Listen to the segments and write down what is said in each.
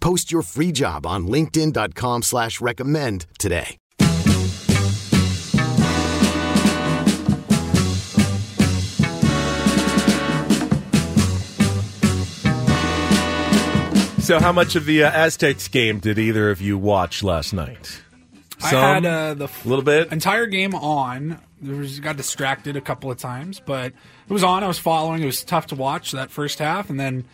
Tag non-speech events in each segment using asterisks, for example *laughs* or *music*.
Post your free job on linkedin.com slash recommend today. So, how much of the uh, Aztecs game did either of you watch last night? I Some? had uh, the A little bit. entire game on. There was got distracted a couple of times, but it was on. I was following. It was tough to watch that first half, and then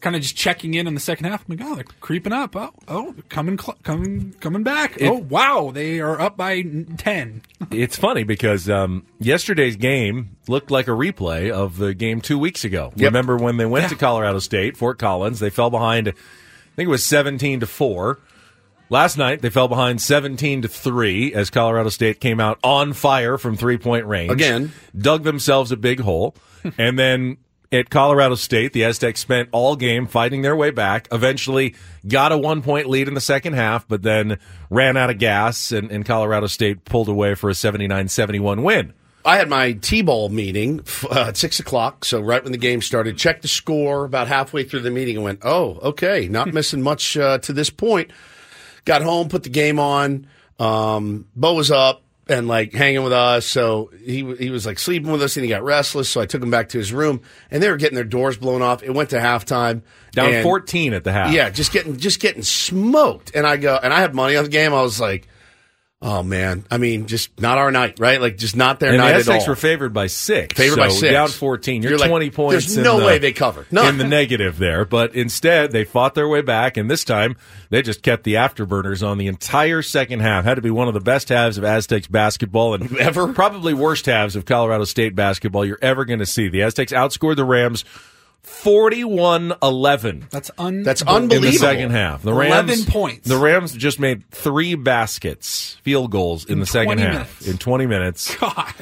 kind of just checking in in the second half. I'm like, oh, they're creeping up. Oh, oh, coming, cl- coming, coming back. It- oh, wow, they are up by ten. *laughs* It's funny because um, yesterday's game looked like a replay of the game two weeks ago. Remember when they went to Colorado State, Fort Collins? They fell behind. I think it was seventeen to four. Last night they fell behind seventeen to three as Colorado State came out on fire from three point range Again. dug themselves a big hole, *laughs* and then. At Colorado State, the Aztecs spent all game fighting their way back. Eventually, got a one point lead in the second half, but then ran out of gas, and, and Colorado State pulled away for a 79 71 win. I had my T-ball meeting uh, at six o'clock, so right when the game started, checked the score about halfway through the meeting and went, "Oh, okay, not *laughs* missing much uh, to this point." Got home, put the game on. Um, Bo was up and like hanging with us, so he he was like sleeping with us, and he got restless. So I took him back to his room, and they were getting their doors blown off. It went to halftime, Down and- 14 at the half. Yeah, just getting just getting smoked. And I go, and I had money on the game. I was like, oh man, I mean, just not our night, right? Like just not their And the night at Aztecs all. were favored by six. Favored by six. Down 14. You're, You're like, 20 points. there's no the- way they cover. No. In the negative there. But instead, they fought their way back, and this time they just kept the afterburners on the entire second half. Had to be one of the best halves of Aztecs basketball and Ever? probably worst halves of Colorado State basketball you're ever going to see. The Aztecs outscored the Rams 41 11 That's un. That's in unbelievable. the second half. The Rams, 11 points. The Rams just made three baskets, field goals in, In the second half minutes. in 20 minutes. God.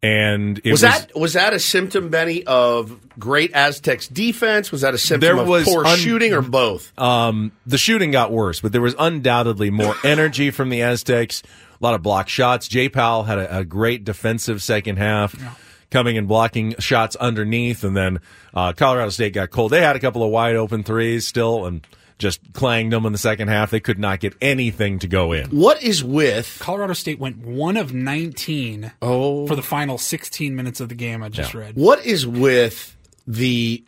And it Was that was that a symptom, Benny, of great Aztecs defense? Was that a symptom There of was poor un- shooting, or both? um, the shooting got worse, but there was undoubtedly more *laughs* energy from the Aztecs. A lot of block shots. J. Pal had a, a great defensive second half, coming and blocking shots underneath, and then uh, Colorado State got cold. They had a couple of wide open threes still, and just clanged them in the second half. They could not get anything to go in. what is with? Colorado State went one of nineteen Oh, for the final sixteen minutes of the game. I just read. what is with the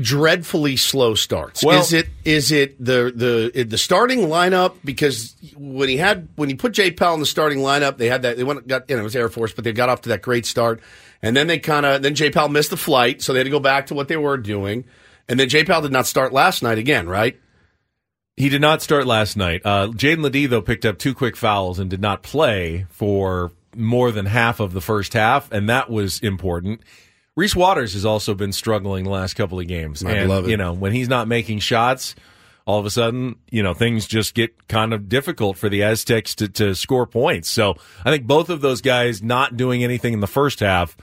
dreadfully slow starts? Well- is it is it the the the starting lineup? Because when he had when he put Jay Pal in the starting lineup, they had that they went got you know it was Air Force, but they got off to that great start, and then they kind of then Jay Pal missed the flight, so they had to go back to what they were doing, and then Jay Pal did not start last night again, right? He did not start last night. Uh, Jaedon LeDee, though, picked up two quick fouls and did not play for more than half of the first half, and that was important. Reese Waters has also been struggling the last couple of games. My and, beloved. you know, when he's not making shots, all of a sudden, you know, things just get kind of difficult for the Aztecs to, to score points. So I think both of those guys not doing anything in the first half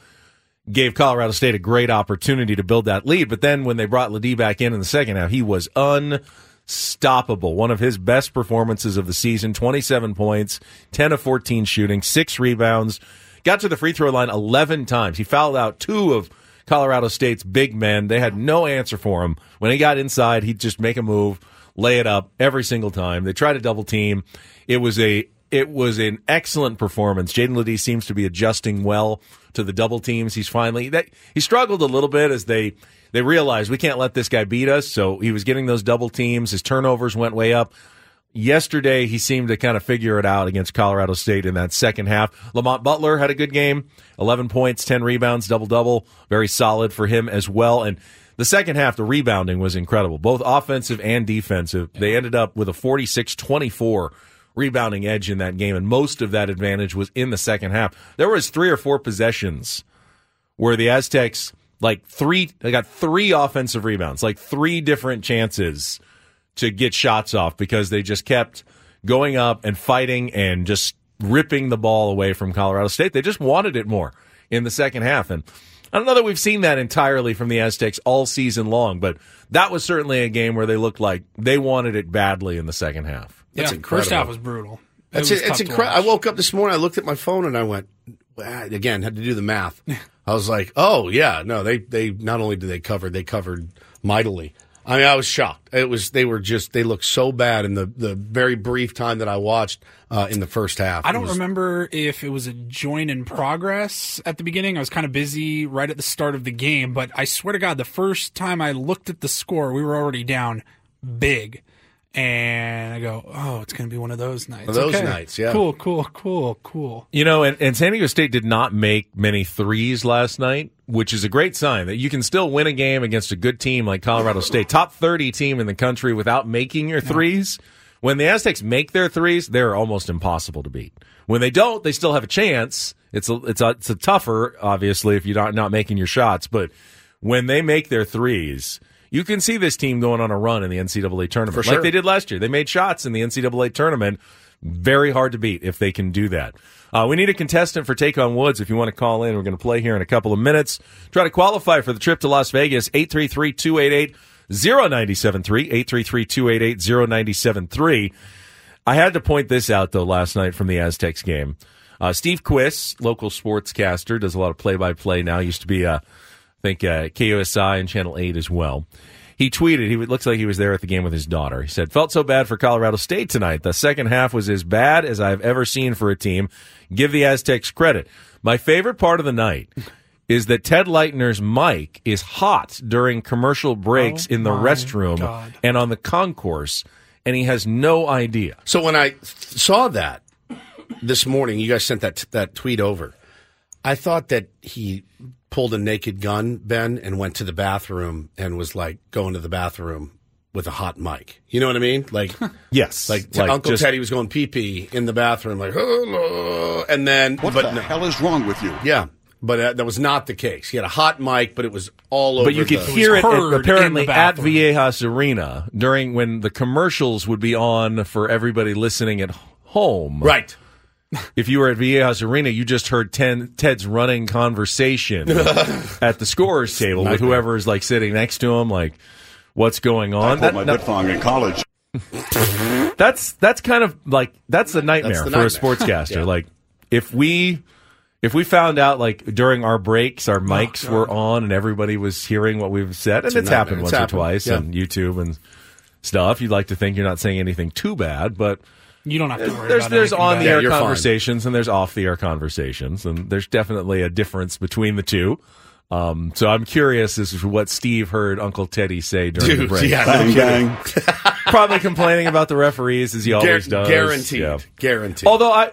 gave Colorado State a great opportunity to build that lead. But then when they brought LeDee back in in the second half, he was unstoppable. One of his best performances of the season 27 points, 10 of 14 shooting, six rebounds, got to the free throw line 11 times. He fouled out two of Colorado State's big men. They had no answer for him. When he got inside, he'd just make a move, lay it up every single time. They tried to double team. It was a it was an excellent performance. Jaedon LeDee seems to be adjusting well to the double teams. He's finally that he struggled a little bit as they they realized we can't let this guy beat us. So he was getting those double teams. His turnovers went way up. Yesterday, he seemed to kind of figure it out against Colorado State in that second half. Lamont Butler had a good game 11 points, 10 rebounds, double double. Very solid for him as well. And the second half, the rebounding was incredible, both offensive and defensive. They ended up with a 46 24 rebounding edge in that game, and most of that advantage was in the second half. There was three or four possessions where the Aztecs like three they got three offensive rebounds, like three different chances to get shots off because they just kept going up and fighting and just ripping the ball away from Colorado State. They just wanted it more in the second half. And I don't know that we've seen that entirely from the Aztecs all season long, but that was certainly a game where they looked like they wanted it badly in the second half. That's yeah, incredible. first half was brutal. That's it. Was it, it's incredible. I woke up this morning. I looked at my phone and I went again. Had to do the math. *laughs* I was like, oh yeah, no. They they not only did they cover, they covered mightily. I mean, I was shocked. It was they were just they looked so bad in the the very brief time that I watched uh, in the first half. I don't was- remember if it was a join in progress at the beginning. I was kind of busy right at the start of the game, but I swear to God, the first time I looked at the score, we were already down big. And I go, oh, it's going to be one of those nights. Those Okay. nights, yeah. Cool, cool, cool, cool. You know, and, and San Diego State did not make many threes last night, which is a great sign that you can still win a game against a good team like Colorado State, *laughs* top 30 team in the country without making your threes. When the Aztecs make their threes, they're almost impossible to beat. When they don't, they still have a chance. It's a, it's a, it's a tougher, obviously, if you're not, not making your shots, but when they make their threes, you can see this team going on a run in the NCAA tournament, For sure. like they did last year. They made shots in the NCAA tournament. Very hard to beat if they can do that. Uh, we need a contestant for Take on Woods. If you want to call in, we're going to play here in a couple of minutes. Try to qualify for the trip to Las Vegas. 833 288 0973. 833 288 0973. I had to point this out though last night from the Aztecs game. Uh, Steve Quiss, local sportscaster, does a lot of play-by-play now. Used to be, uh, I think, uh, KUSI and Channel Eight as well. He tweeted. He looks like he was there at the game with his daughter. He said, "Felt so bad for Colorado State tonight. The second half was as bad as I've ever seen for a team. Give the Aztecs credit. My favorite part of the night." *laughs* Is that Ted Leitner's mic is hot during commercial breaks oh in the restroom God. and on the concourse, and he has no idea. So when I th- saw that this morning, you guys sent that that tweet over. I thought that he pulled a naked gun, Ben, and went to the bathroom and was like going to the bathroom with a hot mic. You know what I mean? Like, *laughs* Yes, like, Uncle just- Teddy was going pee pee in the bathroom, like, "Hello," and then What but the no- hell is wrong with you? yeah. But uh, that was not the case. He had a hot mic, but it was all over. But you could the- hear it heard at- apparently at bathroom. Viejas Arena during when the commercials would be on for everybody listening at home. right. If you were at Viejas Arena, you just heard ten, Ted's running conversation *laughs* at the scorer's table with whoever is like sitting next to him, like what's going on. I That- my that- diphthong in college. *laughs* that's that's kind of like that's a nightmare That's the for a sportscaster. *laughs* Yeah. Like if we if we found out like during our breaks our oh, mics were on and everybody was hearing what we've said, and It's a it's, happened nightmare. once It's or twice Yeah. on YouTube and stuff. You'd like to think you're not saying anything too bad, but You don't have to worry there's about there's on the air you're fine. conversations and there's off the air conversations, and there's definitely a difference between the two. Um, so I'm curious as to what Steve heard Uncle Teddy say during the Dude, break. yeah, Bang, no bang. *laughs* Probably complaining about the referees as he always Guar- does. Guaranteed. Yeah. Guaranteed. Although I,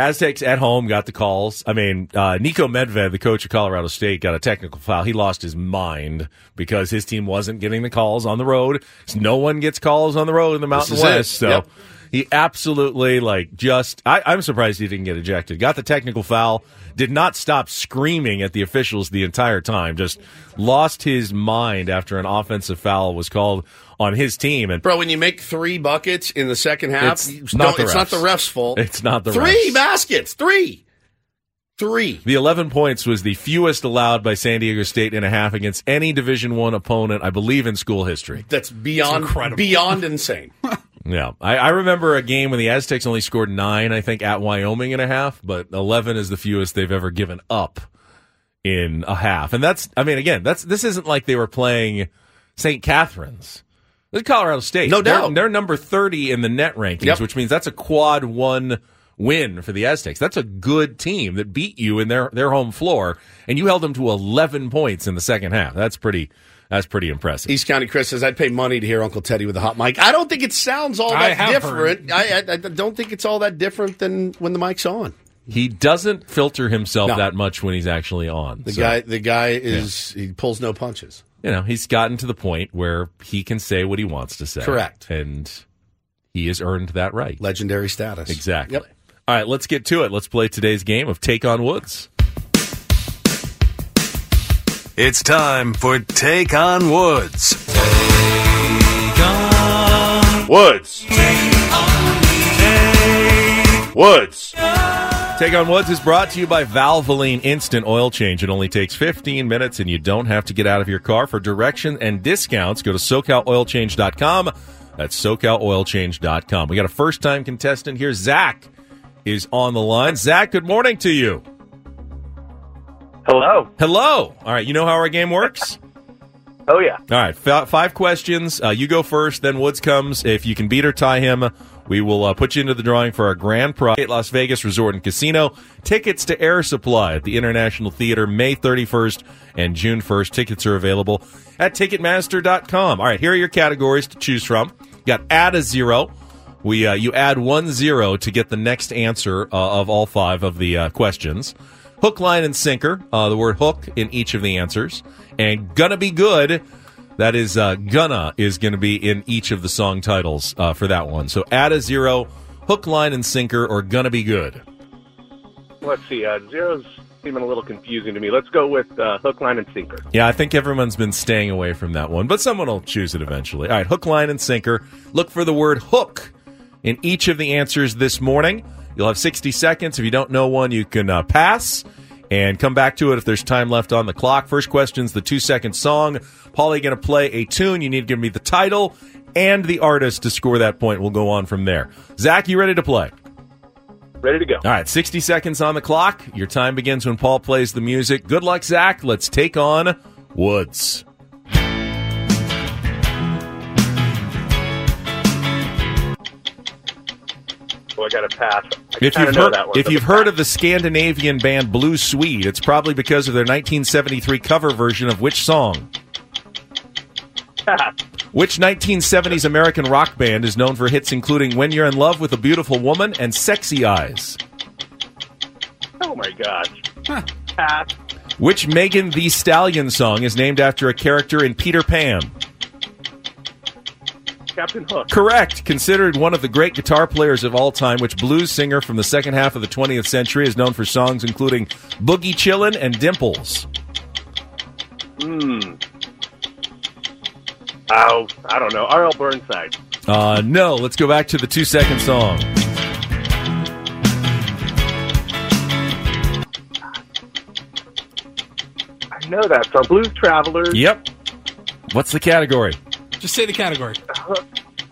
Aztecs at home got the calls. I mean, uh, Niko Medved, the coach of Colorado State, got a technical foul. He lost his mind because his team wasn't getting the calls on the road. No one gets calls on the road in the Mountain is it. West. So Yep. he absolutely like just. I, I'm surprised he didn't get ejected. Got the technical foul. Did not stop screaming at the officials the entire time. Just lost his mind after an offensive foul was called on his team. And Bro, when you make three buckets in the second half, It's you not don't- the it's not refs. the ref's fault. It's not the three refs. baskets. Three. Three. The 11 points was the fewest allowed by San Diego State in a half against any Division One opponent, I believe, in school history. That's beyond incredible. beyond insane. *laughs* Yeah, I, I remember a game when the Aztecs only scored nine, I think, at Wyoming in a half, but 11 is the fewest they've ever given up in a half. And that's, I mean, again, that's this isn't like they were playing St. Catherine's. This is Colorado State. No They're- doubt. They're, number 30 in the net rankings, Yep. which means that's a quad one win for the Aztecs. That's a good team that beat you in their, their home floor, and you held them to 11 points in the second half. That's pretty, That's pretty impressive. East County Chris says, I'd pay money to hear Uncle Teddy with a hot mic. I don't think it sounds all I that have different. I, I, I don't think it's all that different than when the mic's on. He doesn't filter himself No. that much when he's actually on. The So, guy, the guy is he pulls no punches. You know, he's gotten to the point where he can say what he wants to say. Correct. And he has earned that right. Legendary status. Exactly. Yep. All right, let's get to it. Let's play today's game of Take on Woods. It's time for Take on Woods. Woods. Woods. Take on Woods is brought to you by Valvoline Instant Oil Change. It only takes 15 minutes and you don't have to get out of your car. For direction and discounts, go to SoCalOilChange.com. That's SoCalOilChange.com. We got a first time contestant here. Zach is on the line. Zach, good morning to you. Hello. Hello. All right, you know how our game works? Oh yeah. All right, f- five questions. Uh, you go first, then Woods comes. If you can beat or tie him, we will uh, put you into the drawing for our grand prize at Las Vegas Resort and Casino. Tickets to Air Supply at the International Theater May 31st and June 1st. Tickets are available at Ticketmaster.com. All right, here are your categories to choose from. You got add a zero. We uh, you add one zero to get the next answer uh, of all five of the uh, questions. Hook, line, and sinker. Uh, the word hook in each of the answers, and gonna be good. That is uh, gonna is going to be in each of the song titles uh, for that one. So add a zero, hook, line, and sinker, or gonna be good. Let's see. Uh, zero's seeming a little confusing to me. Let's go with uh, hook, line, and sinker. Yeah, I think everyone's been staying away from that one, but someone will choose it eventually. All right, hook, line, and sinker. Look for the word hook in each of the answers this morning. You'll have 60 seconds. If you don't know one, you can uh, pass and come back to it if there's time left on the clock. First question's the two second song. Paulie going to play a tune. You need to give me the title and the artist to score that point. We'll go on from there. Zach, you ready to play? Ready to go. All right, 60 seconds on the clock. Your time begins when Paul plays the music. Good luck, Zach. Let's take on Woods. So I got to pass. If you've heard, one, if you've heard of the Scandinavian band Blue Swede, it's probably because of their 1973 cover version of which song? *laughs* Which 1970s American rock band is known for hits including When You're in Love with a Beautiful Woman and Sexy Eyes? oh my gosh. Pass. Ah. Which Megan Thee Stallion song is named after a character in Peter Pan? Captain Hook. Correct. Considered one of the great guitar players of all time, which blues singer from the second half of the 20th century is known for songs including Boogie Chillin' and Dimples. Hmm. Oh, I don't know. R.L. Burnside. Uh, no, let's go back to the two second song. I know that song. Blues Travelers. Yep. What's the category? Just say the category. Hook,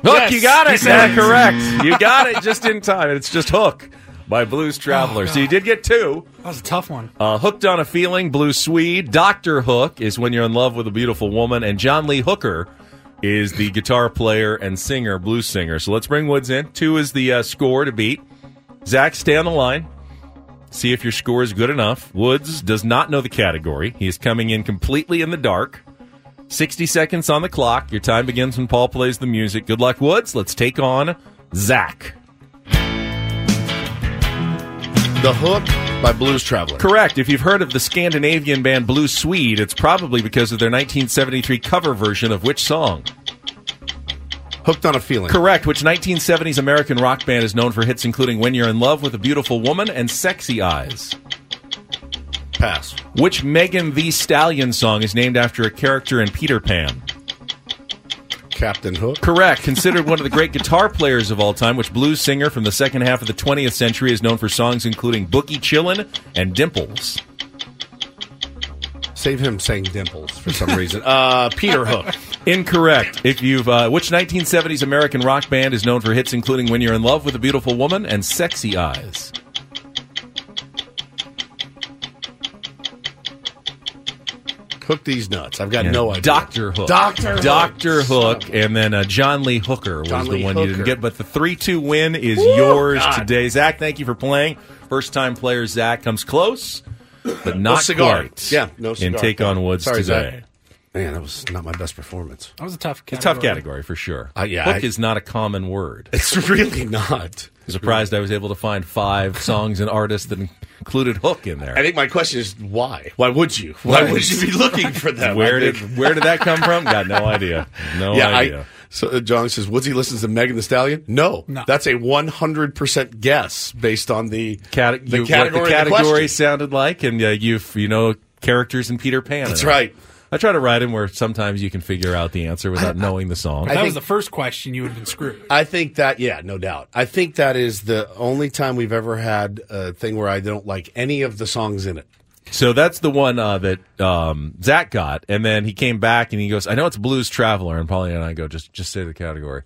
Yes, you got it. said Yeah, it. correct. You got it just in time. It's just Hook by Blues Traveler. Oh, so you did get two. That was a tough one. Uh, Hooked on a Feeling, Blue Swede. Doctor Hook is when you're in love with a beautiful woman. And John Lee Hooker is the guitar player and singer, blues singer. So let's bring Woods in. Two is the uh, score to beat. Zach, stay on the line. See if your score is good enough. Woods does not know the category. He is coming in completely in the dark. 60 seconds on the clock. Your time begins when Paul plays the music. Good luck, Woods. Let's take on Zach. The Hook by Blues Traveler. Correct. If you've heard of the Scandinavian band Blue Swede, it's probably because of their 1973 cover version of which song? Hooked on a Feeling. Correct. Which 1970s American rock band is known for hits including When You're in Love with a Beautiful Woman and Sexy Eyes? Pass. Which Megan Thee Stallion song is named after a character in Peter Pan? Captain Hook. Correct. Considered one of the great guitar players of all time, which blues singer from the second half of the 20th century is known for songs including Boogie Chillin' and Dimples? Save him saying dimples for some reason. Uh, Peter Hook. Incorrect. If you've uh, which 1970s American rock band is known for hits including "When You're in Love with a Beautiful Woman" and "Sexy Eyes"? Hook these nuts. I've got no idea. Doctor Hook. Dr. Hook. Doctor Hook, and then uh, John Lee Hooker was John the Lee one you didn't get. But the three-two win is yours God. today. Zach, thank you for playing. First-time player Zach comes close, but not cigar. quite. Yeah, no And take on Woods Sorry, today. Zach. Man, that was not my best performance. That was a tough It's a category. tough category for sure. Uh, yeah, Hook I- is not a common word. *laughs* It's really not. I'm surprised I was able to find five *laughs* songs and artists that included Hook in there. I think my question is why? Why would you? Why Right. would you be looking for them? where did where did that come from? Got no idea. *laughs* No yeah, idea. I, so uh, John says Woodsy listens to Megan Thee Stallion. No, No. that's a one hundred percent guess based on the Cate- the you- category. what the of the category sounded like, and uh, you've you know characters in Peter Pan. That's right. it. Right. I try to write them where sometimes you can figure out the answer without knowing the song. If that I was the first question, you would have been screwed. I think that yeah, no doubt. I think that is the only time we've ever had a thing where I don't like any of the songs in it. So that's the one uh, that um, Zach got, and then he came back and he goes, "I know it's Blues Traveler," and Paulie and I go, "Just just say the category."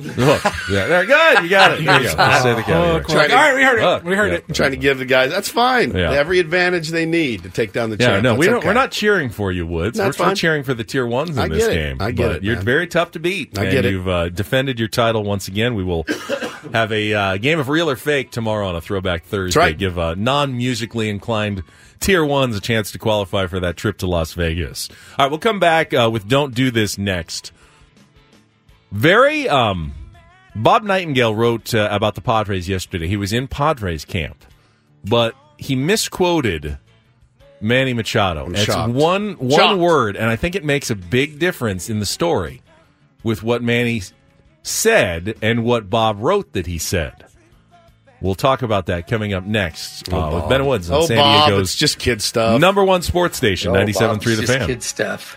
Look, yeah, there, good, you got it. There you go. Just *laughs* say the category. Try to- All right, we heard it. Look, we heard yeah. it. Trying to give the guys that's fine. Yeah. Every advantage they need to take down the Yeah, champ. no, we don't, okay. we're not cheering for you, Woods. That's we're, we're fine. cheering for the tier ones in I this it. game. I get but it, You're man. very tough to beat. I and get it. You've uh, defended your title once again. We will have a uh, game of real or fake tomorrow on a Throwback Thursday. right. Give uh, non-musically inclined tier ones a chance to qualify for that trip to Las Vegas. All right, we'll come back uh, with "Don't Do This" next. Very. Um, Bob Nightingale wrote uh, about the Padres yesterday. He was in Padres camp, but he misquoted Manny Machado. I'm it's shocked. one one Shocked. word, and I think it makes a big difference in the story with what Manny said and what Bob wrote that he said. We'll talk about that coming up next uh, with Ben Woods on Oh, San Bob, Diego's it's just kid stuff. number one sports station, Oh, Bob, 97.3 it's The just Fan. kid stuff.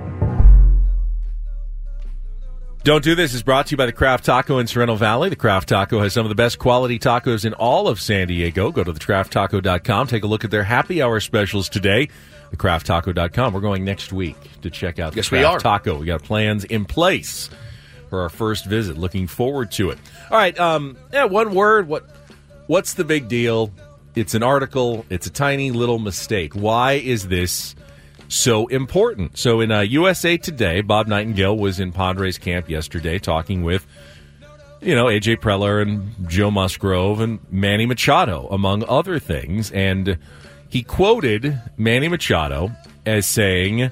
Don't Do This is brought to you by the Craft Taco in Sorrento Valley. The Craft Taco has some of the best quality tacos in all of San Diego. Go to thecrafttaco.com. Take a look at their happy hour specials today. Thecrafttaco.com. We're going next week to check out the Yes, we Craft are. Taco. We got plans in place for our first visit. Looking forward to it. All right. Um, yeah, one word. What? What's the big deal? It's an article. It's a tiny little mistake. Why is this so important. So in uh, USA Today, Bob Nightingale was in Padres camp yesterday talking with, you know, AJ Preller and Joe Musgrove and Manny Machado, among other things. And he quoted Manny Machado as saying,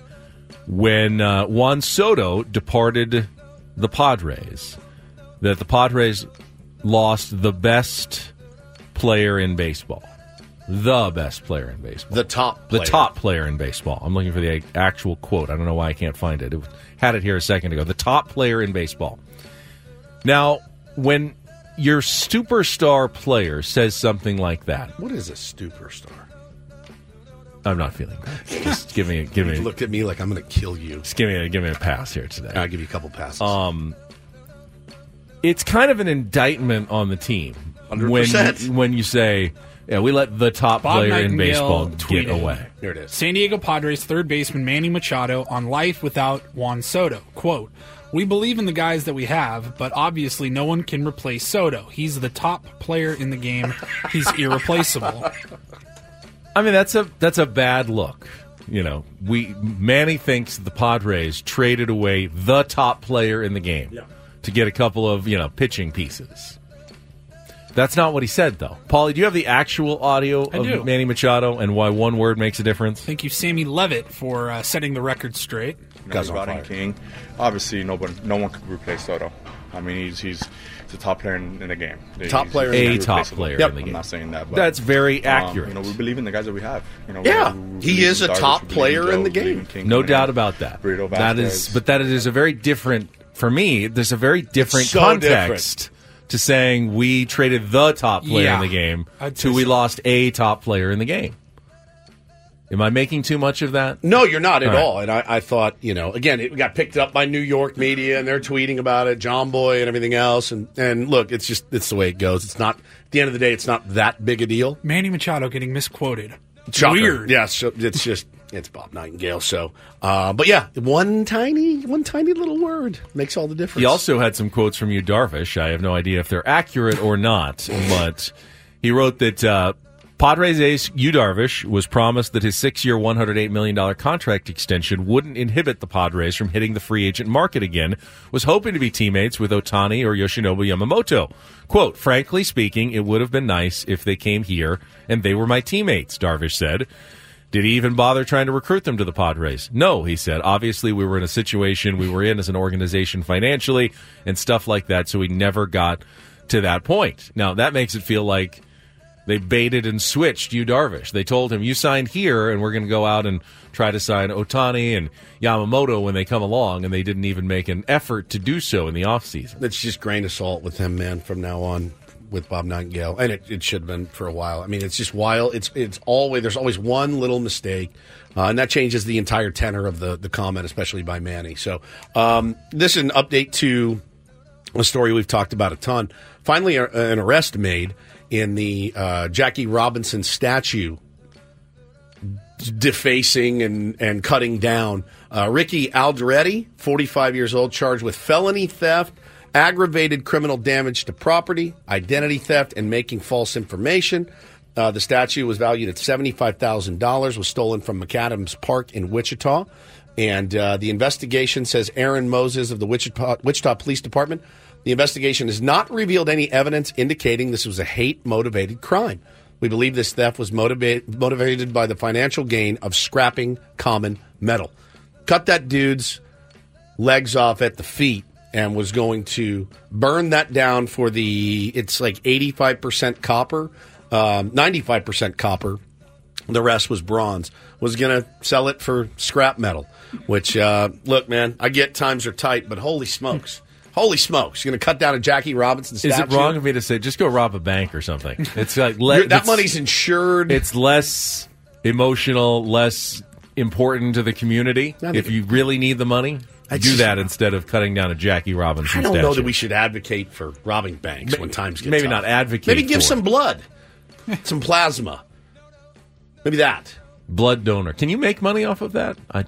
when uh, Juan Soto departed the Padres, that the Padres lost the best player in baseball. The best player in baseball. The top The player. top player in baseball. I'm looking for the actual quote. I don't know why I can't find it. It had it here a second ago. The top player in baseball. Now, when your superstar player says something like that, What is a superstar? I'm not feeling good. Just give me, a, give me, *laughs* looked at me like I'm going to kill you. just give me, a, give me a pass here today. I'll give you a couple passes. Um, it's kind of an indictment on the team 100%. when you say, "Yeah, we let the top Bob player in Nightingale baseball get tweeted, away." Here it is. San Diego Padres third baseman Manny Machado on life without Juan Soto. Quote, We believe in the guys that we have, but obviously no one can replace Soto. He's the top player in the game. He's irreplaceable. *laughs* I mean, that's a that's a bad look. You know, we Manny thinks the Padres traded away the top player in the game to get a couple of you know pitching pieces. That's not what he said, though. Paulie, do you have the actual audio I of do. Manny Machado and why one word makes a difference? Thank you, Sammy Levitt, for uh, setting the record straight. You know, regarding King, obviously no one, no one could replace Soto. I mean, he's he's the top player in, in the game. Top He's- player he's A top player Yep. in the I'm not saying that. But, That's very um, accurate. you know, we believe in the guys that we have. You know, Yeah, we, we he is a Darvish, top we believe player in the Joe, we believe game. King No doubt about that. Burrito That Vasquez. is, but that is a very different for me. There's a very different so context to saying we traded the top player Yeah, in the game I'd to we so. lost a top player in the game. Am I making too much of that? No, you're not at All right. all. And I, I thought, you know, again, it got picked up by New York media, and they're tweeting about it, John Boy, and everything else. And and look, it's just it's the way it goes. It's not at the end of the day, it's not that big a deal. Manny Machado getting misquoted. Shocker. Weird. Yeah, it's just it's Bob Nightingale. So, uh, but yeah, one tiny one tiny little word makes all the difference. He also had some quotes from you, Darvish. I have no idea if they're accurate or not, *laughs* but he wrote that uh, Padres ace Yu Darvish was promised that his six-year, $108 million contract extension wouldn't inhibit the Padres from hitting the free agent market again, was hoping to be teammates with Ohtani or Yoshinobu Yamamoto. Quote, frankly speaking, it would have been nice if they came here and they were my teammates, Darvish said. Did he even bother trying to recruit them to the Padres? No, he said. Obviously, we were in a situation we were in as an organization financially and stuff like that, so we never got to that point. Now, that makes it feel like they baited and switched you, Darvish. They told him, you signed here, and we're going to go out and try to sign Ohtani and Yamamoto when they come along, and they didn't even make an effort to do so in the offseason. It's just grain of salt with him, man, from now on with Bob Nightingale, and it, it should have been for a while. I mean, it's just wild. It's it's always there's always one little mistake, uh, and that changes the entire tenor of the the comment, especially by Manny. So um, this is an update to a story we've talked about a ton. Finally, a, an arrest made in the uh, Jackie Robinson statue defacing and, and cutting down. Uh, Ricky Alderete, 45 years old, charged with felony theft, aggravated criminal damage to property, identity theft, and making false information. Uh, the statue was valued at $75,000, was stolen from McAdams Park in Wichita. And uh, the investigation says Aaron Moses of the Wichita, Wichita Police Department. The investigation has not revealed any evidence indicating this was a hate motivated crime. We believe this theft was motivated motivated by the financial gain of scrapping common metal. Cut that dude's legs off at the feet and was going to burn that down for the it's like 85% copper, um, 95% copper. The rest was bronze. Was going to sell it for scrap metal, which uh, look, man, I get times are tight, but holy smokes. Holy smokes! You're going to cut down a Jackie Robinson Is it wrong of me to say just go rob a bank or something? It's like You're- that money's insured. It's less emotional, less important to the community. If you really need the money, I do that instead of cutting down a Jackie Robinson I don't statue. know that we should advocate for robbing banks when times get maybe tough. not advocate Maybe give some it. blood, some plasma. Maybe that. blood donor. Can you make money off of that? I,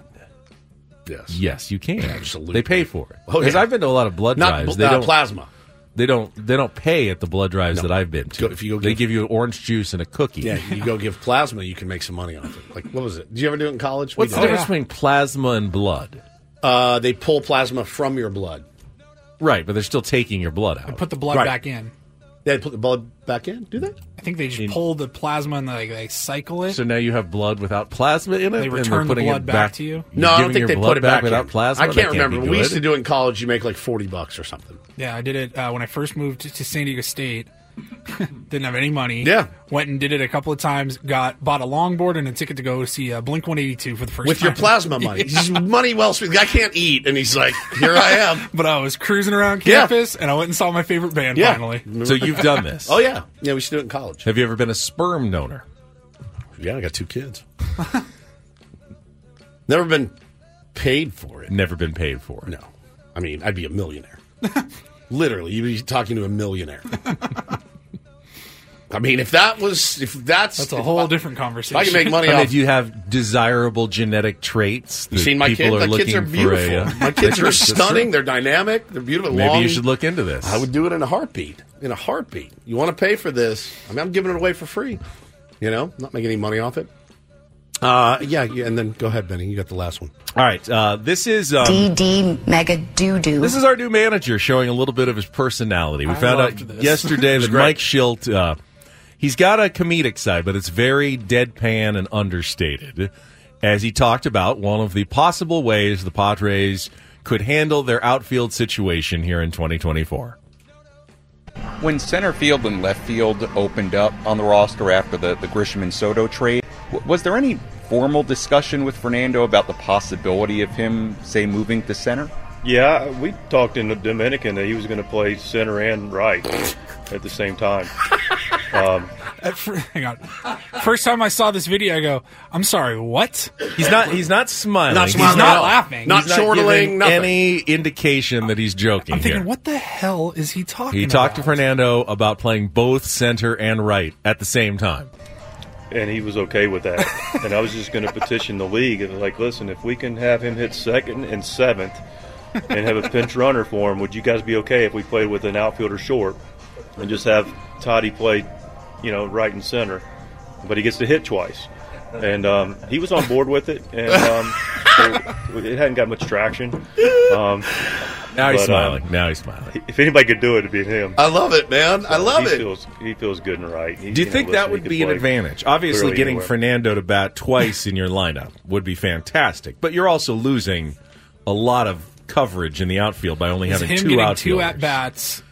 yes. Yes, you can. Absolutely. They pay for it. Oh, Because yeah. I've been to a lot of blood Not drives. bl- they don't plasma. They don't. They don't pay at the blood drives that I've been to. Go- if you go they give- give you orange juice and a cookie. Yeah, you go give plasma, you can make some money off it. Like, what was it? Did you ever do it in college? What's the difference between plasma and blood? Uh, they pull plasma from your blood. Right, but they're still taking your blood out. Put the blood Right. back in. They put the blood back in. Do they? I think they just pull the plasma and they, they cycle it. So now you have blood without plasma in it. They and return they're the putting blood it back to you? No, I don't giving think your they blood put it back, without in. plasma. I That can't be remember. We used to do it in college. You make like forty bucks or something. Yeah, I did it uh, when I first moved to, to San Diego State. *coughs* Didn't have any money. Yeah. Went and did it a couple of times. Got bought a longboard and a ticket to go see uh, Blink 182 for the first With time. your plasma money, *laughs* Yeah. Money well spent. The guy can't eat, and he's like, "Here I am." *laughs* But I was cruising around Yeah. campus and I went and saw my favorite band Yeah. finally. So you've done this. Oh yeah, yeah. We used to do it in college. Have you ever been a sperm donor? Yeah, I got two kids. *laughs* Never been paid for it. Never been paid for it. No, I mean, I'd be a millionaire. Literally, you'd be talking to a millionaire. I mean, if that was, if that's That's a whole I- different If conversation. I can make money I mean, off. if you have desirable genetic traits, You that seen my people kids? are My looking kids are for beautiful. a, uh, my kids are *laughs* stunning. They're dynamic. They're beautiful. Maybe long- you should look into this. I would do it in a heartbeat. In a heartbeat. You want to pay for this? I mean, I'm giving it away for free. You know, not making any money off it. Uh, yeah, yeah. And then go ahead, Benny. You got the last one. All right, uh, this is um, DD Mega Doo Doo. This is our new manager showing a little bit of his personality. We I found out this. yesterday *laughs* that. Mike Shildt, uh, he's got a comedic side, but it's very deadpan and understated. As he talked about one of the possible ways the Padres could handle their outfield situation here in 2024. When center field and left field opened up on the roster after the, the Grisham and Soto trade, w- was there any formal discussion with Fernando about the possibility of him, say, moving to center? Yeah, we talked in the Dominican that he was going to play center and right at the same time. *laughs* Um, *laughs* hang on. First time I saw this video, I go, "I'm sorry, what?" He's not. He's not smiling. Not He's not at laughing. Not He's chortling. giving Nothing. any indication that he's joking I'm thinking, here. what the hell is he talking? About? He talked to? Fernando about playing both center and right at the same time. and he was okay with that. *laughs* and I was just going to petition the league and like, listen, if we can have him hit second and seventh and have a pinch runner for him, would you guys be okay if we played with an outfielder short and just have Toddy play, you know, right and center, but he gets to hit twice. And um, he was on board with it, and um, so *laughs* it hadn't got much traction. Um, Now he's but, um, smiling. now he's smiling. if anybody could do it, it'd be him. I love it, man. I love he it. Feels, he feels good and right. He- Do you know, think listen, that would be an advantage? Obviously, getting anywhere. Fernando to bat twice in your lineup would be fantastic, but you're also losing a lot of coverage in the outfield by only Is having him two getting outfielders. two at bats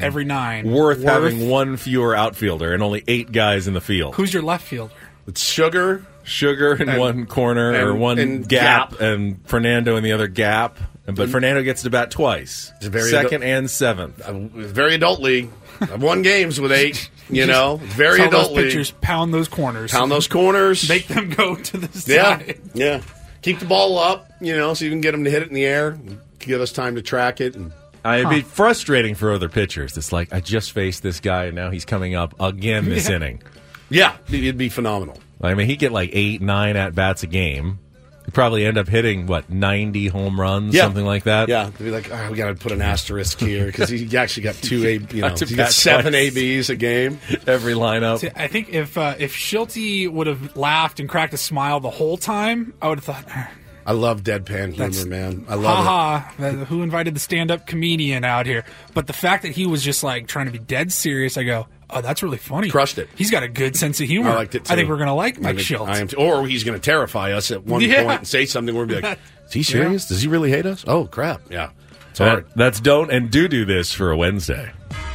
every nine. worth, having one fewer outfielder and only eight guys in the field. Who's your left fielder? It's sugar. Sugar in And- one corner or one and gap, gap. and Fernando in the other gap. But Fernando gets to bat twice, It's very second and seventh. Uh, Very adult league. I've won games with eight. *laughs* You know, very Tell adult those league. pitchers pound those corners. Pound those corners. *laughs* Make them go to the Yeah, side. yeah. Keep the ball up, you know, so you can get them to hit it in the air. Give us time to track it. And Uh, It'd be frustrating for other pitchers. It's like I just faced this guy, and now he's coming up again this *laughs* Yeah. inning. yeah, it'd be phenomenal. I mean, he'd get like eight, nine at bats a game. He'd probably end up hitting what ninety home runs, Yeah. something like that. Yeah, to be like, oh, we got to put an asterisk here because he actually got two A, you *laughs* know, Got to he got seven twice. ABs a game. *laughs* every lineup. See, I think if uh, if Schulte would have laughed and cracked a smile the whole time, I would have thought, I love deadpan humor, That's- man. I love it. ha ha, who invited the stand up comedian out here? But the fact that he was just like trying to be dead serious, I go, oh, that's really funny. Crushed it. He's got a good sense of humor. I liked it. Too. I think we're gonna like I Mike think- Schultz. I am, too. or he's going to terrify us at one Yeah. point and say something. We're going to be like, *laughs* is he serious? Does he really hate us? Oh crap! Yeah, it's hard. That's don't and do do this for a Wednesday.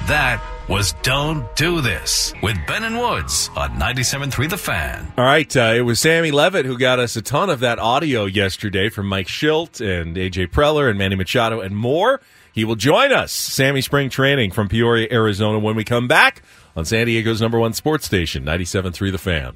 That was Don't Do This with Ben and Woods on 97.3 The Fan. All right, uh, it was Sammy Levitt who got us a ton of that audio yesterday from Mike Shildt and AJ Preller and Manny Machado and more. He will join us, Sammy Spring Training from Peoria, Arizona, when we come back on San Diego's number one sports station, 97.3 The Fan.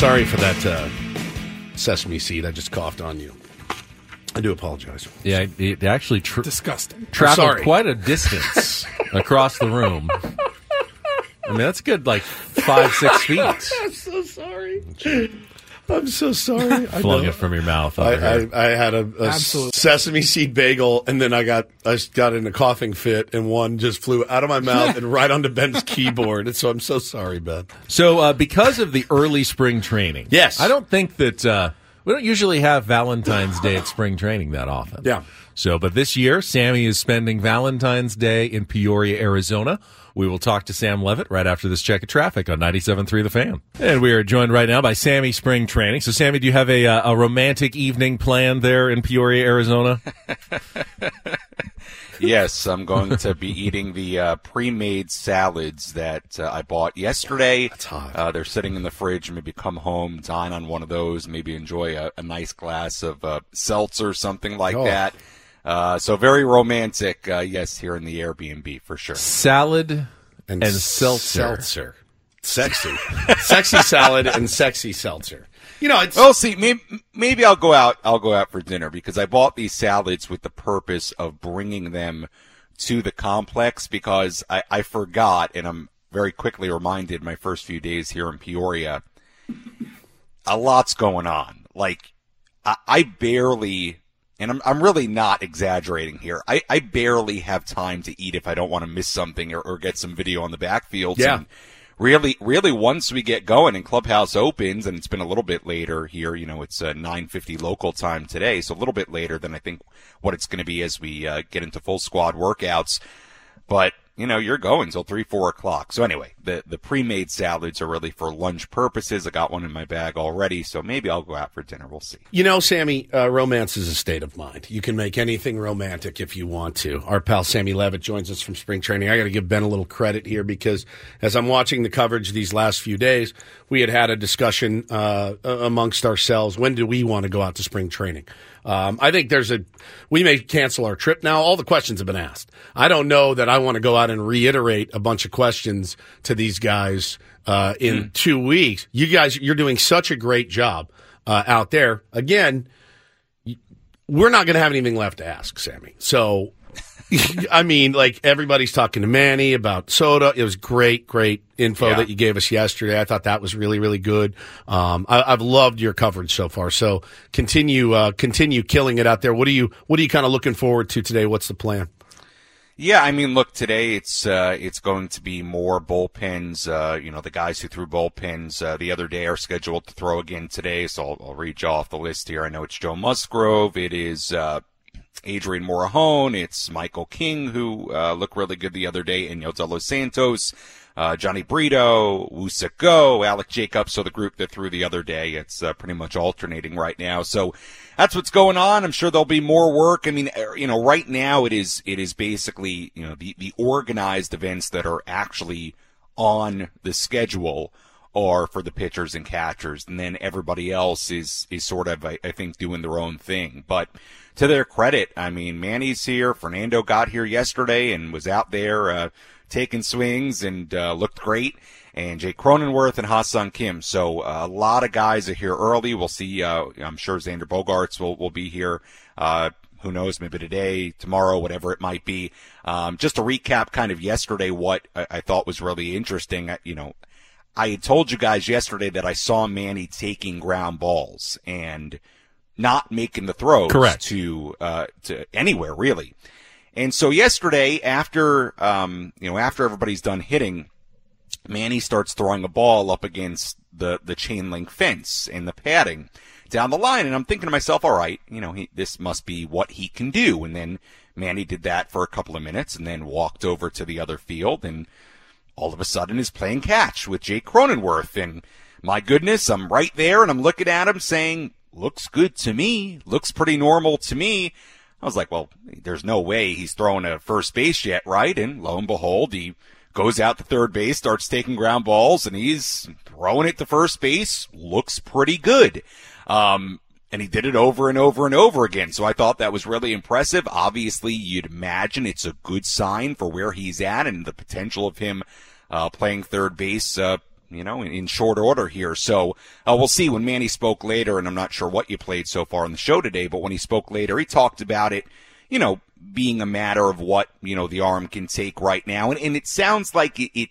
Sorry for that uh, sesame seed I just coughed on you. I do apologize. Yeah, it actually tr- disgusting. traveled sorry. quite a distance *laughs* across the room. I mean, that's a good, like five, six *laughs* feet. I'm so sorry. I'm so sorry. *laughs* I Flung know. it from your mouth. I. I, I had a, a sesame seed bagel, and then I got I got in a coughing fit, and one just flew out of my mouth and right onto Ben's *laughs* keyboard. And so I'm so sorry, Ben. So, uh, because of the early spring training, Yes. I don't think that uh, we don't usually have Valentine's Day at spring training that often. Yeah. So, but this year, Sammy is spending Valentine's Day in Peoria, Arizona. We will talk to Sam Levitt right after this check of traffic on 97.3 The Fan. And we are joined right now by Sammy Spring Training. So, Sammy, do you have a, uh, a romantic evening planned there in Peoria, Arizona? *laughs* yes, I'm going to be eating the uh, pre-made salads that uh, I bought yesterday. That's hot. Uh, they're sitting in the fridge. Maybe come home, dine on one of those. Maybe enjoy a, a nice glass of uh, seltzer, something like Oh. that. Uh, so very romantic. Uh, yes, here in the Airbnb for sure. Salad and, And seltzer. Seltzer. Sexy. Sexy salad and sexy seltzer. You know, it's Oh, see, maybe, maybe I'll go out. I'll go out for dinner because I bought these salads with the purpose of bringing them to the complex because I, I forgot, and I'm very quickly reminded my first few days here in Peoria. A lot's going on. Like, I, I barely, and I'm, I'm really not exaggerating here. I, I barely have time to eat if I don't want to miss something or, or get some video on the backfield. Yeah. And really, really, once we get going and Clubhouse opens, and it's been a little bit later here. You know, it's uh, 9:50 local time today, so a little bit later than I think what it's going to be as we uh, get into full squad workouts. But you know, you're going till three, four o'clock. So anyway, the the pre-made salads are really for lunch purposes. I got one in my bag already, so maybe I'll go out for dinner. We'll see. You know, Sammy, uh, romance is a state of mind. You can make anything romantic if you want to. Our pal Sammy Levitt joins us from spring training. I got to give Ben a little credit here because as I'm watching the coverage these last few days, we had had a discussion uh, amongst ourselves. When do we want to go out to spring training? Um, I think there's a, we may cancel our trip now. All the questions have been asked. I don't know that I want to go out and reiterate a bunch of questions to these guys uh, in two weeks. You guys, you're doing such a great job uh, out there. Again, we're not going to have anything left to ask, Sammy. So, *laughs* I mean, like everybody's talking to Manny about soda. It was great, great info Yeah. that you gave us yesterday. I thought that was really, really good. Um, I, I've loved your coverage so far. So continue, uh, continue killing it out there. What are you, what are you kind of looking forward to today? What's the plan? Yeah, I mean, look, today it's uh, it's going to be more bullpens. Uh, you know, the guys who threw bullpens uh, the other day are scheduled to throw again today, so I'll, I'll read you off the list here. I know it's Joe Musgrove. It is uh, Adrian Morejon. It's Michael King, who uh, looked really good the other day, and Yotelo Santos. Uh, Jhony Brito, Wusa Alec Jacobs. So the group that threw the other day, it's uh, pretty much alternating right now. So that's what's going on. I'm sure there'll be more work. I mean, er, you know, right now it is it is basically you know the the organized events that are actually on the schedule are for the pitchers and catchers, and then everybody else is is sort of I, I think doing their own thing. But to their credit, I mean, Manny's here. Fernando got here yesterday and was out there uh, taking swings and uh, looked great. And Jake Cronenworth and Ha-Seong Kim. So uh, a lot of guys are here early. We'll see. Uh, I'm sure Xander Bogaerts will, will be here. Uh, who knows? Maybe today, tomorrow, whatever it might be. Um, just to recap, kind of yesterday, what I, I thought was really interesting. I- You know, I had told you guys yesterday that I saw Manny taking ground balls and not making the throws Correct. to uh, to anywhere really. And so yesterday, after um, you know, after everybody's done hitting, Manny starts throwing a ball up against the the chain link fence and the padding down the line. And I'm thinking to myself, all right, you know, he, this must be what he can do. And then Manny did that for a couple of minutes and then walked over to the other field and all of a sudden is playing catch with Jake Cronenworth. And my goodness, I'm right there and I'm looking at him saying, looks good to me, looks pretty normal to me. I was like, well, there's no way he's throwing a first base yet, right? And lo and behold, he goes out to third base, starts taking ground balls, and he's throwing it to first base. Looks pretty good. Um, and he did it over and over and over again. So I thought that was really impressive. Obviously, you'd imagine it's a good sign for where he's at and the potential of him uh, playing third base uh, you know, in, in short order here. So uh, we'll see when Manny spoke later, and I'm not sure what you played so far on the show today, but when he spoke later, he talked about it, you know, being a matter of what, you know, the arm can take right now. And, and it sounds like it, it,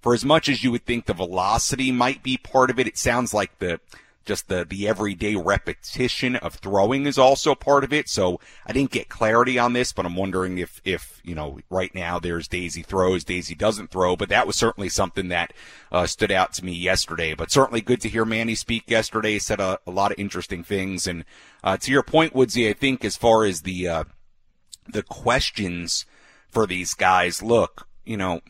for as much as you would think the velocity might be part of it, it sounds like the, just the, the everyday repetition of throwing is also part of it. So I didn't get clarity on this, but I'm wondering if, if, you know, right now there's Daisy throws, Daisy doesn't throw, but that was certainly something that, uh, stood out to me yesterday, but certainly good to hear Manny speak yesterday, said a, a lot of interesting things. And, uh, to your point, Woodsy, I think as far as the, uh, the questions for these guys, look, you know,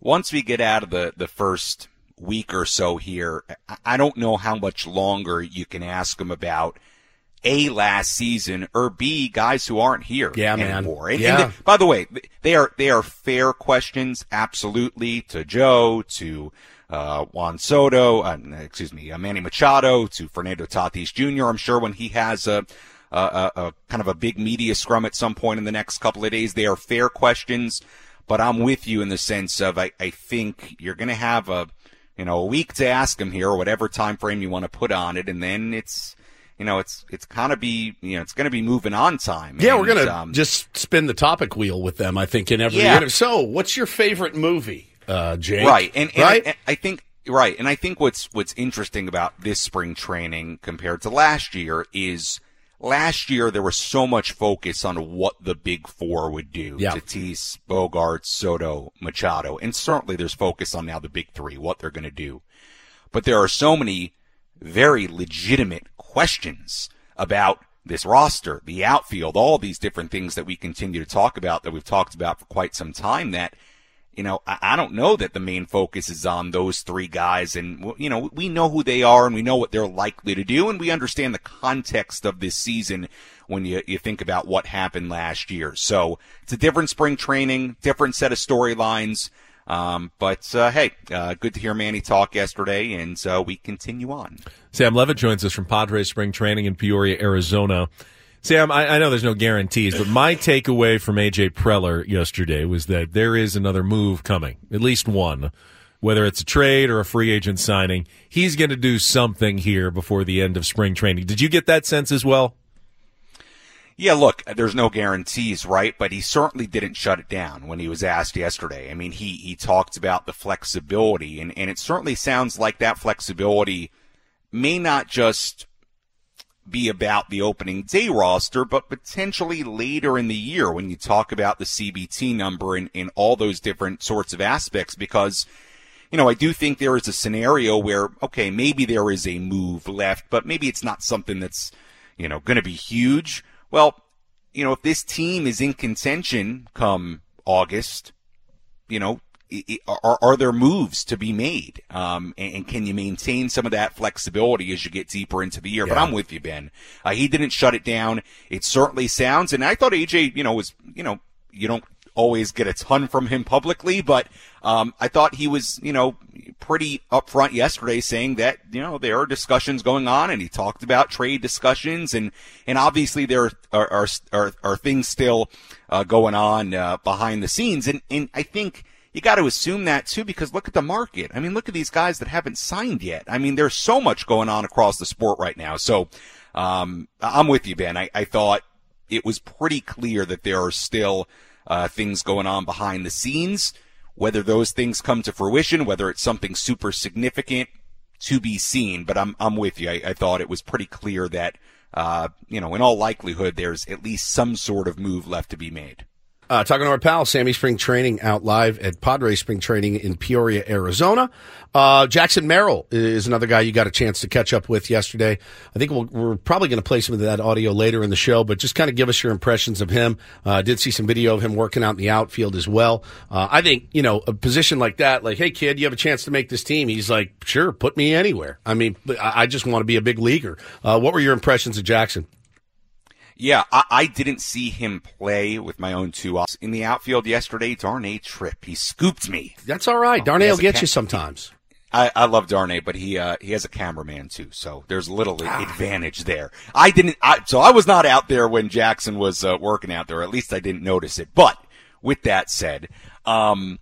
once we get out of the, the first week or so here, I don't know how much longer you can ask them about a last season or B guys who aren't here Yeah, man. And, Yeah. and by the way, they are they are fair questions, absolutely to Joe, to uh, Juan Soto, uh, excuse me, uh, Manny Machado, to Fernando Tatis Jr. I'm sure when he has a, a, a, a kind of a big media scrum at some point in the next couple of days, they are fair questions. But I'm with you in the sense of I, I think you're going to have a you know a week to ask him here, or whatever time frame you want to put on it, and then it's you know it's it's kind of be you know it's going to be moving on time. Yeah, we're gonna um, just spin the topic wheel with them. I think in every Yeah. interview. So, what's your favorite movie, uh, Jake? Right, and, and right. I, I think right, and I think what's what's interesting about this spring training compared to last year is last year there was so much focus on what the big four would do: Yeah. Tatis, Bogart, Soto, Machado, and certainly there's focus on now the big three, what they're going to do. But there are so many very legitimate questions about this roster, the outfield, all these different things that we continue to talk about that we've talked about for quite some time that you know, I, don't know that the main focus is on those three guys. And, you know, we know who they are and we know what they're likely to do. And we understand the context of this season when you, you think about what happened last year. So it's a different spring training, different set of storylines. Um, but, uh, hey, uh, good to hear Manny talk yesterday and, uh, we continue on. Sam Levitt joins us from Padres Spring Training in Peoria, Arizona. Sam, I, I know there's no guarantees, but my takeaway from AJ Preller yesterday was that there is another move coming, at least one. Whether it's a trade or a free agent signing, he's going to do something here before the end of spring training. Did you get that sense as well? Yeah, look, there's no guarantees, right? But he certainly didn't shut it down when he was asked yesterday. I mean, he, he talked about the flexibility and, and it certainly sounds like that flexibility may not just be about the opening day roster, but potentially later in the year when you talk about the CBT number and, and all those different sorts of aspects because you know, I do think there is a scenario where, okay, maybe there is a move left, but maybe it's not something that's, you know, going to be huge. Well, you know, if this team is in contention come August, you know, are, are there moves to be made? Um, and, and can you maintain some of that flexibility as you get deeper into the year? But I'm with you, Ben. Uh, he didn't shut it down. It certainly sounds, and I thought AJ, you know, was, you know, you don't always get a ton from him publicly, but um, I thought he was, you know, pretty upfront yesterday saying that, you know, there are discussions going on and he talked about trade discussions and, and obviously there are, are, are, are things still uh, going on uh, behind the scenes. And, and I think you got to assume that too because look at the market. I mean, look at these guys that haven't signed yet. I mean, there's so much going on across the sport right now. So um, I'm with you, Ben. I, I thought it was pretty clear that there are still uh, things going on behind the scenes. Whether those things come to fruition, whether it's something super significant, to be seen. But I'm I'm with you. I, I thought it was pretty clear that uh, you know, in all likelihood, there's at least some sort of move left to be made. Uh, talking to our pal, Sammy Spring Training out live at Padre Spring Training in Peoria, Arizona. Uh, Jackson Merrill is another guy you got a chance to catch up with yesterday. I think we'll, we're probably going to play some of that audio later in the show, but just kind of give us your impressions of him. Uh, did see some video of him working out in the outfield as well. Uh, I think, you know, a position like that, like, hey, kid, you have a chance to make this team. He's like, sure, put me anywhere. I mean, I, I just want to be a big leaguer. Uh, what were your impressions of Jackson? Yeah, I, I didn't see him play with my own two eyes in the outfield yesterday. Darnay Trip, he scooped me. That's all right. Darnay will get ca- you sometimes. I, I love Darnay, but he uh, he has a cameraman too, so there's a little Ah. advantage there. I didn't, I, so I was not out there when Jackson was uh, working out there. At least I didn't notice it. But with that said, um,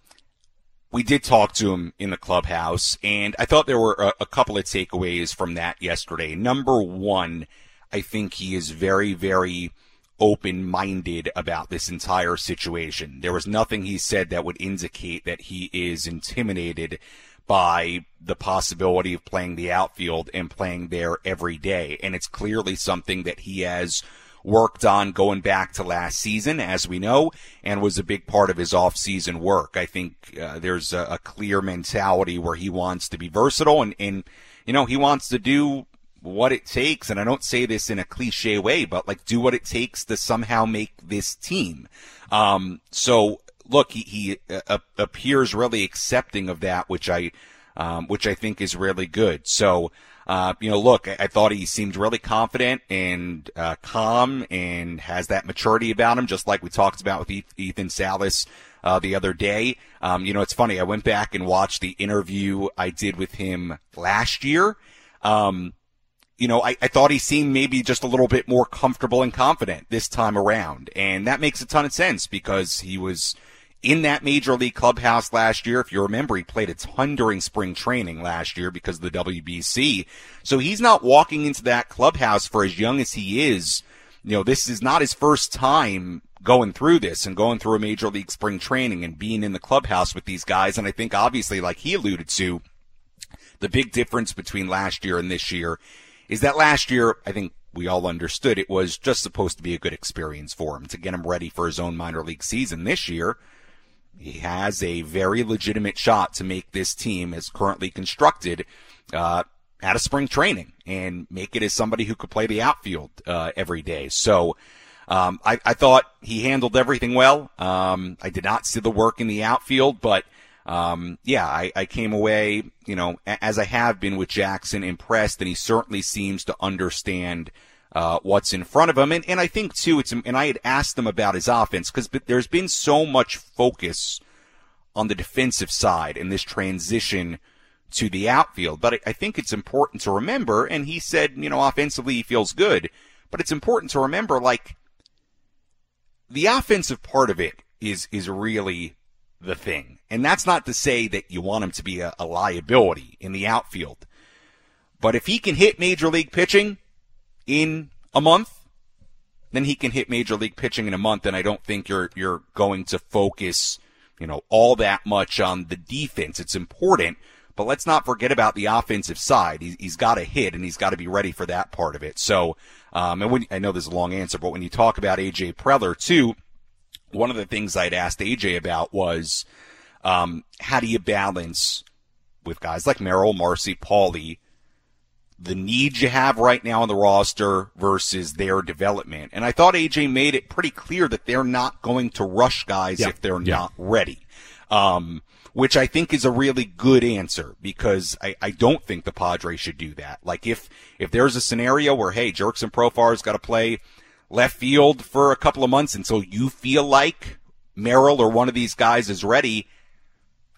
we did talk to him in the clubhouse, and I thought there were a, a couple of takeaways from that yesterday. Number one, I think he is very, very open minded about this entire situation. There was nothing he said that would indicate that he is intimidated by the possibility of playing the outfield and playing there every day. And it's clearly something that he has worked on going back to last season, as we know, and was a big part of his off-season work. I think uh, there's a, a clear mentality where he wants to be versatile and, and, you know, he wants to do what it takes. And I don't say this in a cliche way, but like do what it takes to somehow make this team. Um, so look, he, he uh, appears really accepting of that, which I, um, which I think is really good. So, uh, you know, look, I, I thought he seemed really confident and uh, calm and has that maturity about him, just like we talked about with Ethan Salas uh, the other day. Um, you know, it's funny. I went back and watched the interview I did with him last year. Um, you know, I, I thought he seemed maybe just a little bit more comfortable and confident this time around. And that makes a ton of sense because he was in that major league clubhouse last year. If you remember, he played a ton during spring training last year because of the WBC. So he's not walking into that clubhouse for as young as he is. You know, this is not his first time going through this and going through a major league spring training and being in the clubhouse with these guys. And I think obviously, like he alluded to, the big difference between last year and this year is that last year, I think we all understood it was just supposed to be a good experience for him to get him ready for his own minor league season. This year, he has a very legitimate shot to make this team as currently constructed, uh, out of spring training and make it as somebody who could play the outfield, uh, every day. So, um, I, I thought he handled everything well. Um, I did not see the work in the outfield, but, um, yeah, I, I came away, you know, as I have been with Jackson, impressed, and he certainly seems to understand uh, what's in front of him. And, and I think too, it's and I had asked him about his offense because there's been so much focus on the defensive side in this transition to the outfield. But I, I think it's important to remember, and he said, you know, offensively he feels good, but it's important to remember, like, the offensive part of it is is really the thing. And that's not to say that you want him to be a, a liability in the outfield. But if he can hit major league pitching in a month, then he can hit major league pitching in a month. And I don't think you're you're going to focus, you know, all that much on the defense. It's important, but let's not forget about the offensive side. He's, he's got to hit, and he's got to be ready for that part of it. So, um, and when I know this is a long answer, but when you talk about AJ Preller too, one of the things I'd asked AJ about was um, how do you balance with guys like Merrill, Marsee, Pauley, the needs you have right now on the roster versus their development. And I thought AJ made it pretty clear that they're not going to rush guys Yeah. if they're Yeah. not ready. Um, which I think is a really good answer because I, I don't think the Padres should do that. Like if, if there's a scenario where, hey, Jurickson Profar's got to play left field for a couple of months until you feel like Merrill or one of these guys is ready,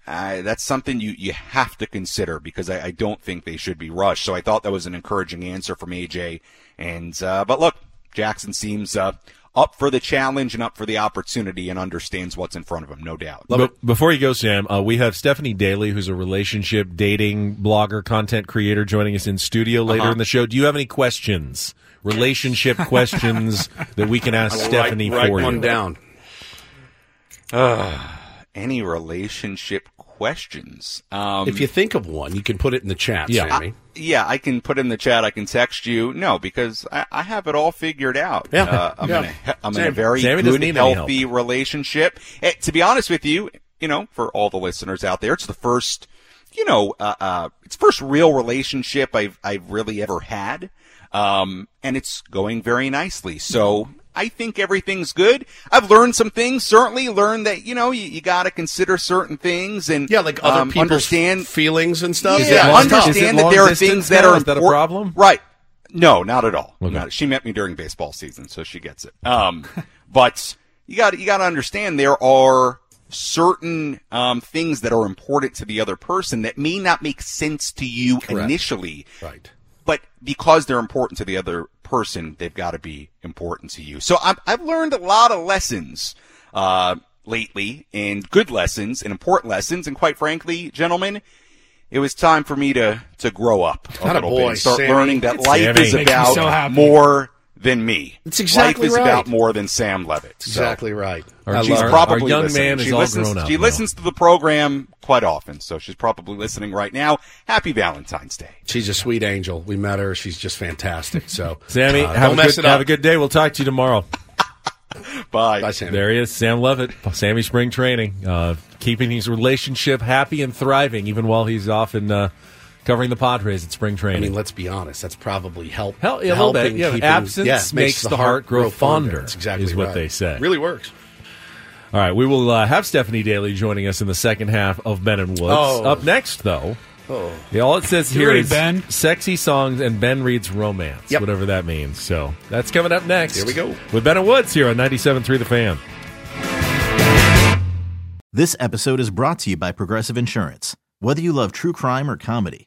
uh, that's something you, you have to consider because I, I don't think they should be rushed. So I thought that was an encouraging answer from AJ. And, uh, but look, Jackson seems, uh, up for the challenge and up for the opportunity and understands what's in front of him, no doubt. Be- before you go, Sam, uh, we have Stephanie Daly, who's a relationship dating blogger, content creator, joining us in studio later Uh-huh. in the show. Do you have any questions, relationship *laughs* questions that we can ask I'll Stephanie write, write for one you? down. Uh, any relationship questions. Um, if you think of one, you can put it in the chat, yeah, Sammy. I, yeah, I can put in the chat. I can text you. No, because I, I have it all figured out. Yeah. Uh, I'm, Yeah. In, a, I'm in a very Sammy good, need help. healthy relationship. Eh, to be honest with you, you know, for all the listeners out there, it's the first, you know, uh, uh, it's first real relationship I've I've really ever had, um, and it's going very nicely. So. I think everything's good. I've learned some things. Certainly, learned that you know you, you got to consider certain things and Yeah, like other um, people's understand feelings and stuff. yeah, understand that there are things that are Is that a problem? Right. No, not at all. Not- she met me during baseball season, so she gets it. Um, *laughs* but you got you got to understand there are certain um, things that are important to the other person that may not make sense to you initially. Right. But because they're important to the other person, they've got to be important to you. So I've, I've learned a lot of lessons uh, lately, and good lessons, and important lessons. And quite frankly, gentlemen, it was time for me to to grow up a Atta little boy, bit and start Sammy. learning that It's- life Sammy. is about so more than me. It's exactly life is right. about more than Sam Levitt. So- Exactly right. Our- she's our- probably our young listening. man is she all listens, grown up She now. listens to the program quite often, so she's probably listening right now. Happy Valentine's Day. She's a sweet angel. We met her. She's just fantastic. So, *laughs* Sammy, uh, have, don't a mess good, it have a good day. We'll talk to you tomorrow. *laughs* Bye. Bye, Sammy. There he is, Sam Levitt, Sammy Spring Training, uh, keeping his relationship happy and thriving, even while he's off and uh, covering the Padres at spring training. I mean, let's be honest. That's probably help. Hell, yeah, a bit. helping Yeah, keeping- absence yeah, makes, the, heart grow fonder. That's exactly is what right. they say. Really works. All right, we will uh, have Stephanie Daly joining us in the second half of Ben and Woods. Oh. Up next, though, Oh. yeah, all it says Get here ready, is Ben. sexy songs and Ben reads romance, Yep. whatever that means. So that's coming up next. Here we go. with Ben and Woods here on 97.3 The Fan. This episode is brought to you by Progressive Insurance. Whether you love true crime or comedy,